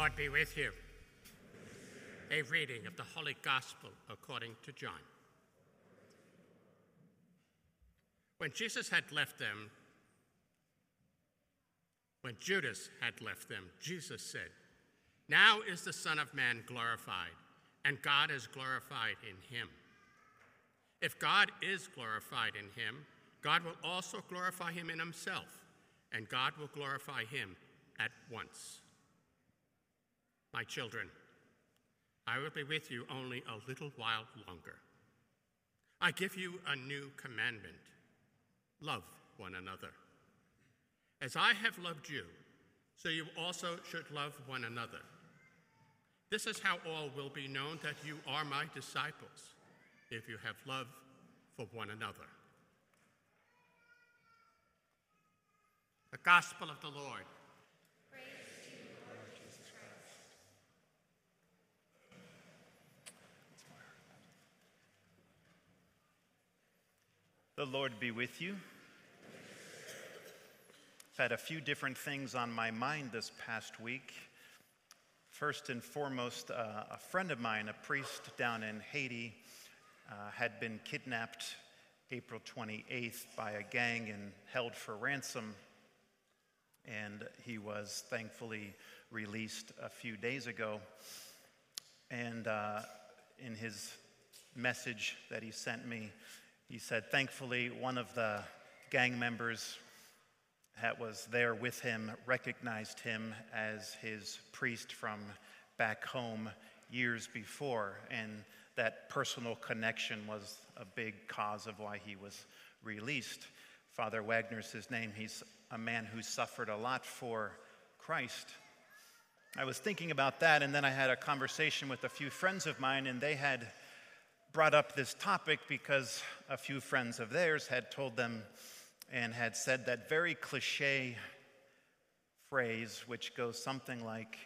Lord be with you. A reading of the Holy Gospel according to John. When Jesus had left them, when Judas had left them, Jesus said, Now is the Son of Man glorified, and God is glorified in him. If God is glorified in him, God will also glorify him in himself, and God will glorify him at once. My children, I will be with you only a little while longer. I give you a new commandment love one another. As I have loved you, so you also should love one another. This is how all will be known that you are my disciples, if you have love for one another. The Gospel of the Lord. The Lord be with you. I've had a few different things on my mind this past week. First and foremost, uh, a friend of mine, a priest down in Haiti, uh, had been kidnapped April 28th by a gang and held for ransom. And he was thankfully released a few days ago. And uh, in his message that he sent me, he said, thankfully, one of the gang members that was there with him recognized him as his priest from back home years before, and that personal connection was a big cause of why he was released. Father Wagner's his name. He's a man who suffered a lot for Christ. I was thinking about that, and then I had a conversation with a few friends of mine, and they had brought up this topic because a few friends of theirs had told them and had said that very cliche phrase, which goes something like,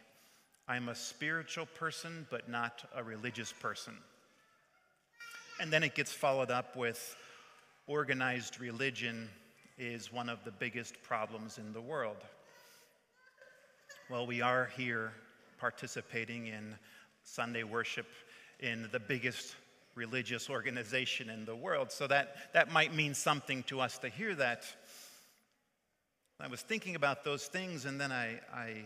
I'm a spiritual person, but not a religious person. And then it gets followed up with organized religion is one of the biggest problems in the world. Well, we are here participating in Sunday worship in the biggest religious organization in the world. So that, that might mean something to us to hear that. I was thinking about those things, and then I, I,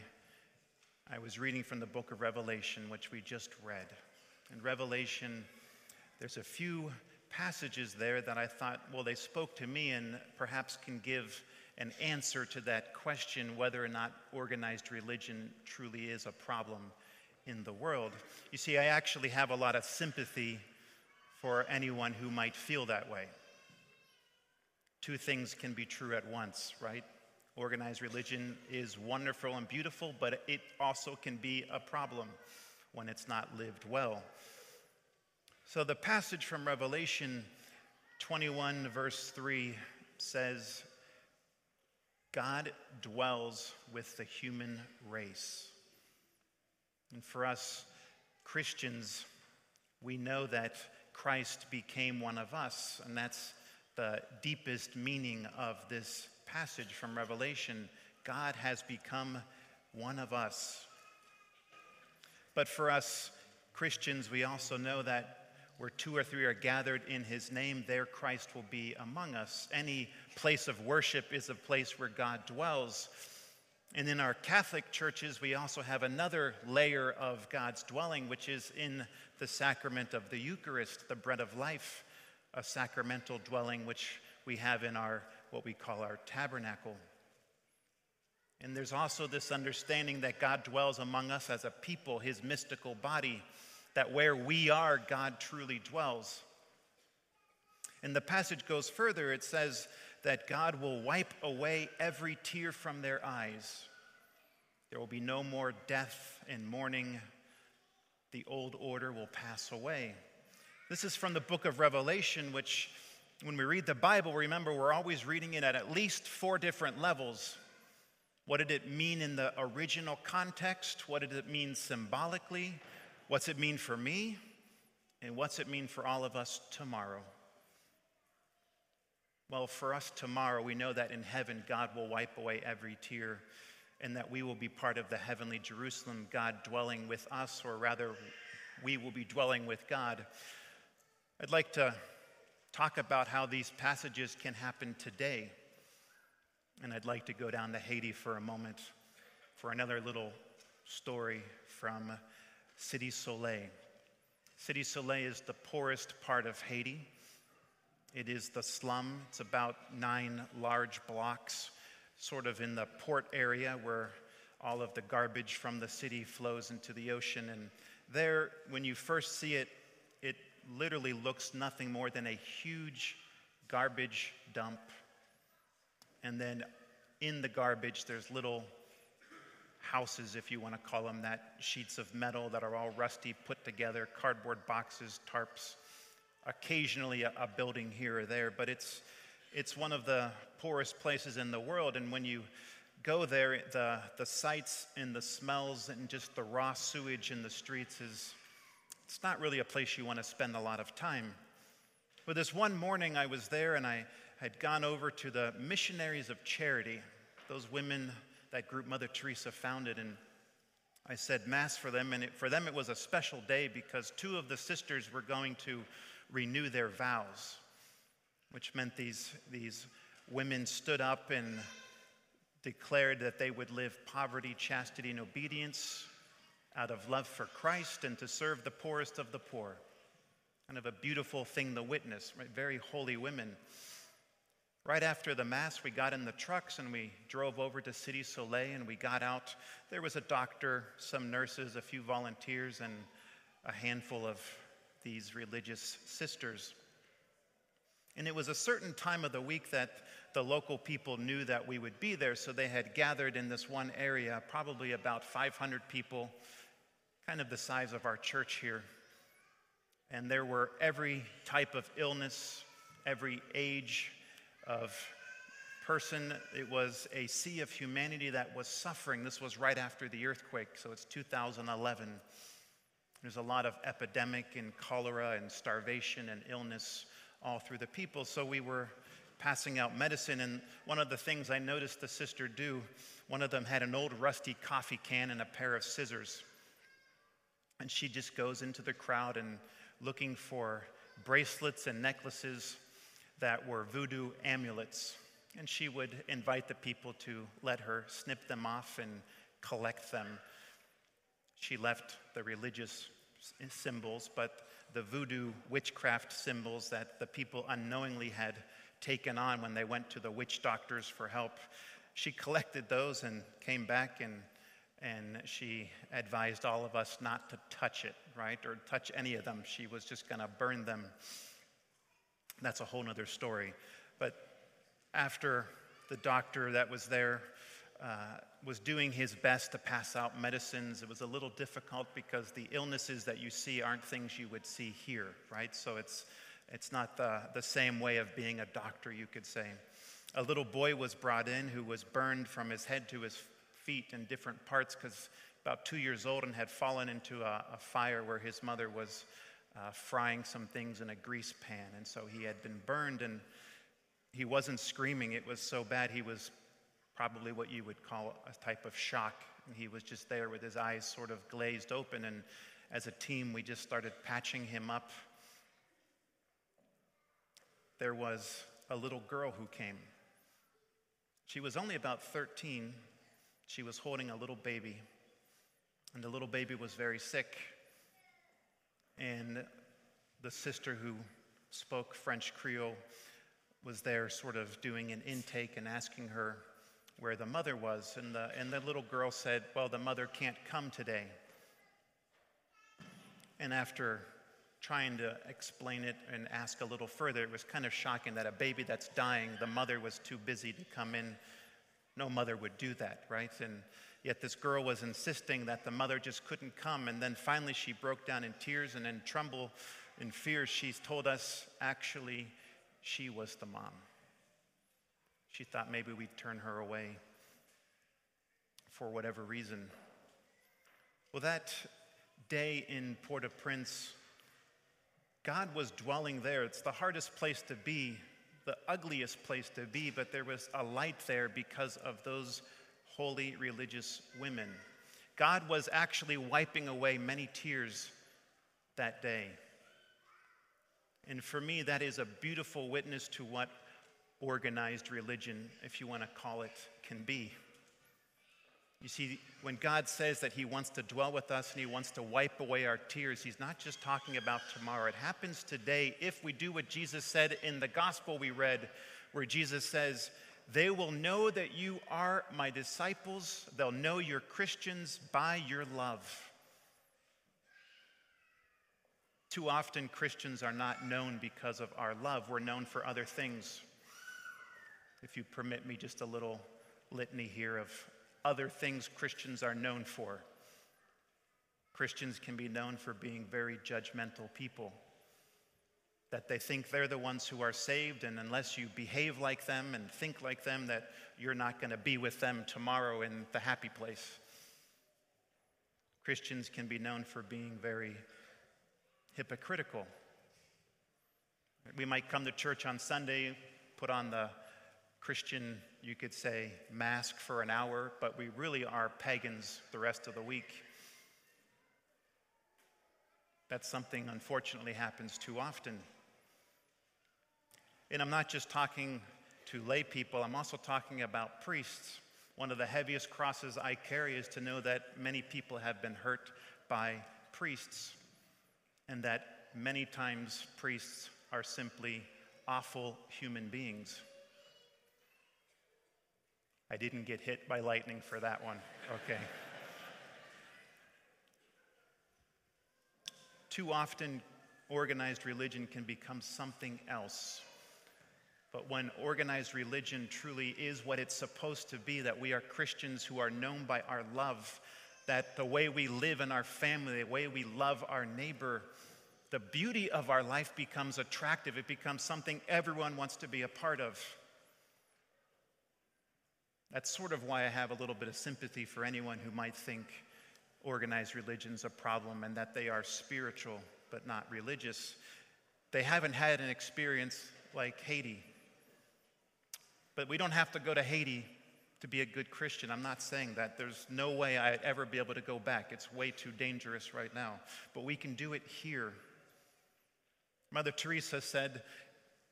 I was reading from the book of Revelation, which we just read. In Revelation, there's a few passages there that I thought, well, they spoke to me and perhaps can give an answer to that question whether or not organized religion truly is a problem in the world. You see, I actually have a lot of sympathy for anyone who might feel that way. Two things can be true at once, right? Organized religion is wonderful and beautiful, but it also can be a problem when it's not lived well. So the passage from Revelation 21, verse 3 says, God dwells with the human race. And for us Christians, we know that Christ became one of us. And that's the deepest meaning of this passage from Revelation. God has become one of us. But for us Christians, we also know that where two or three are gathered in his name, there Christ will be among us. Any place of worship is a place where God dwells. And in our Catholic churches, we also have another layer of God's dwelling, which is in the sacrament of the Eucharist, the bread of life, a sacramental dwelling which we have in our what we call our tabernacle. And there's also this understanding that God dwells among us as a people, his mystical body, that where we are, God truly dwells. And the passage goes further. It says that God will wipe away every tear from their eyes. There will be no more death and mourning the old order will pass away. This is from the book of Revelation, which, when we read the Bible, remember we're always reading it at at least four different levels. What did it mean in the original context? What did it mean symbolically? What's it mean for me? And what's it mean for all of us tomorrow? Well, for us tomorrow, we know that in heaven, God will wipe away every tear. and that we will be part of the heavenly Jerusalem, God dwelling with us, or rather, we will be dwelling with God. I'd like to talk about how these passages can happen today. And I'd like to go down to Haiti for a moment for another little story from Cité Soleil. Cité Soleil is the poorest part of Haiti. It is the slum. It's about nine large blocks, sort of in the port area where all of the garbage from the city flows into the ocean. And there, when you first see it, it literally looks nothing more than a huge garbage dump. And then in the garbage, there's little houses, if you want to call them that, sheets of metal that are all rusty, put together, cardboard boxes, tarps, occasionally a, a building here or there, but it's, it's one of the poorest places in the world. And when you go there, the, the sights and the smells and just the raw sewage in the streets is, it's not really a place you want to spend a lot of time. But this one morning I was there and I had gone over to the Missionaries of Charity, those women that group Mother Teresa founded, and I said Mass for them. And it, for them, it was a special day because two of the sisters were going to renew their vows, which meant these, these women stood up and declared that they would live poverty, chastity, and obedience out of love for Christ and to serve the poorest of the poor. Kind of a beautiful thing to witness, right? Very holy women. Right after the Mass, we got in the trucks and we drove over to Cité Soleil and we got out. There was a doctor, some nurses, a few volunteers, and a handful of these religious sisters. And it was a certain time of the week that the local people knew that we would be there, so they had gathered in this one area, probably about 500 people, kind of the size of our church here. And there were every type of illness, every age, of person. It was a sea of humanity that was suffering. This was right after the earthquake, so it's 2011. There's a lot of epidemic and cholera and starvation and illness all through the people. So we were passing out medicine, and one of the things I noticed the sister do, one of them had an old rusty coffee can and a pair of scissors. And she just goes into the crowd and looking for bracelets and necklaces that were voodoo amulets. And she would invite the people to let her snip them off and collect them. She left the religious symbols, but the voodoo witchcraft symbols that the people unknowingly had taken on when they went to the witch doctors for help, she collected those and came back and and she advised all of us not to touch it, right? Or touch any of them. She was just going to burn them. That's a whole other story. But after the doctor that was there uh, was doing his best to pass out medicines, it was a little difficult because the illnesses that you see aren't things you would see here, right? So it's, it's not the, the same way of being a doctor, you could say. A little boy was brought in who was burned from his head to his feet in different parts because about two years old and had fallen into a, a fire where his mother was uh, frying some things in a grease pan. And so he had been burned, and he wasn't screaming. It was so bad, he was probably what you would call a type of shock. He was just there with his eyes sort of glazed open. And as a team, we just started patching him up. There was a little girl who came. She was only about 13. She was holding a little baby, and the little baby was very sick. And the sister who spoke French Creole was there, sort of doing an intake and asking her where the mother was. And the, and the little girl said, Well, the mother can't come today. And after trying to explain it and ask a little further, it was kind of shocking that a baby that's dying, the mother was too busy to come in. No mother would do that, right? And Yet this girl was insisting that the mother just couldn't come. And then finally she broke down in tears and in tremble in fear. She's told us actually she was the mom. She thought maybe we'd turn her away for whatever reason. Well, that day in Port au Prince, God was dwelling there. It's the hardest place to be, the ugliest place to be, but there was a light there because of those holy religious women. God was actually wiping away many tears that day. And for me, that is a beautiful witness to what organized religion, if you want to call it, can be. You see, when God says that He wants to dwell with us and He wants to wipe away our tears, He's not just talking about tomorrow. It happens today if we do what Jesus said in the gospel we read, where Jesus says, They will know that you are my disciples, they'll know you're Christians by your love. Too often, Christians are not known because of our love. We're known for other things. If you permit me just a little litany here of other things Christians are known for. Christians can be known for being very judgmental people, that they think they're the ones who are saved, and unless you behave like them and think like them, that you're not going to be with them tomorrow in the happy place. Christians can be known for being very hypocritical. We might come to church on Sunday, put on the Christian, you could say, mask for an hour, but we really are pagans the rest of the week. That's something, unfortunately, happens too often. And I'm not just talking to lay people, I'm also talking about priests. One of the heaviest crosses I carry is to know that many people have been hurt by priests and that many times priests are simply awful human beings. I didn't get hit by lightning for that one. Okay. Too often, organized religion can become something else. But when organized religion truly is what it's supposed to be, that we are Christians who are known by our love, that the way we live in our family, the way we love our neighbor, the beauty of our life becomes attractive. It becomes something everyone wants to be a part of. That's sort of why I have a little bit of sympathy for anyone who might think organized religion's a problem and that they are spiritual but not religious. They haven't had an experience like Haiti. But we don't have to go to Haiti to be a good Christian. I'm not saying that. There's no way I'd ever be able to go back. It's way too dangerous right now. But we can do it here Mother Teresa said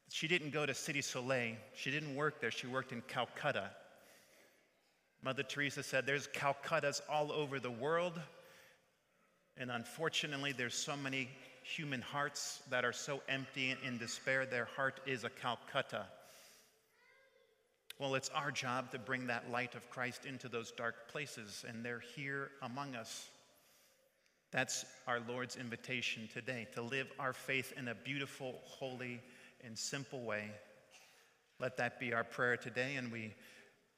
she didn't go to Cité Soleil, she didn't work there, she worked in Calcutta. Mother Teresa said there's Calcuttas all over the world, and unfortunately, there's so many human hearts that are so empty and in despair, their heart is a Calcutta. Well, it's our job to bring that light of Christ into those dark places, and they're here among us. That's our Lord's invitation today to live our faith in a beautiful, holy, and simple way. Let that be our prayer today, and we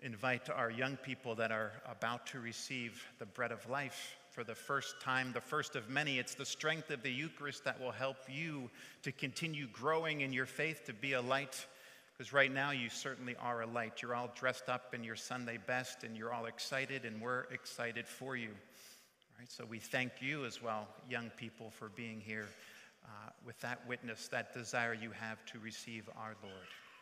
invite our young people that are about to receive the bread of life for the first time, the first of many. It's the strength of the Eucharist that will help you to continue growing in your faith, to be a light. Because right now, you certainly are a light. You're all dressed up in your Sunday best, and you're all excited, and we're excited for you. Right, so we thank you as well, young people, for being here uh, with that witness, that desire you have to receive our Lord.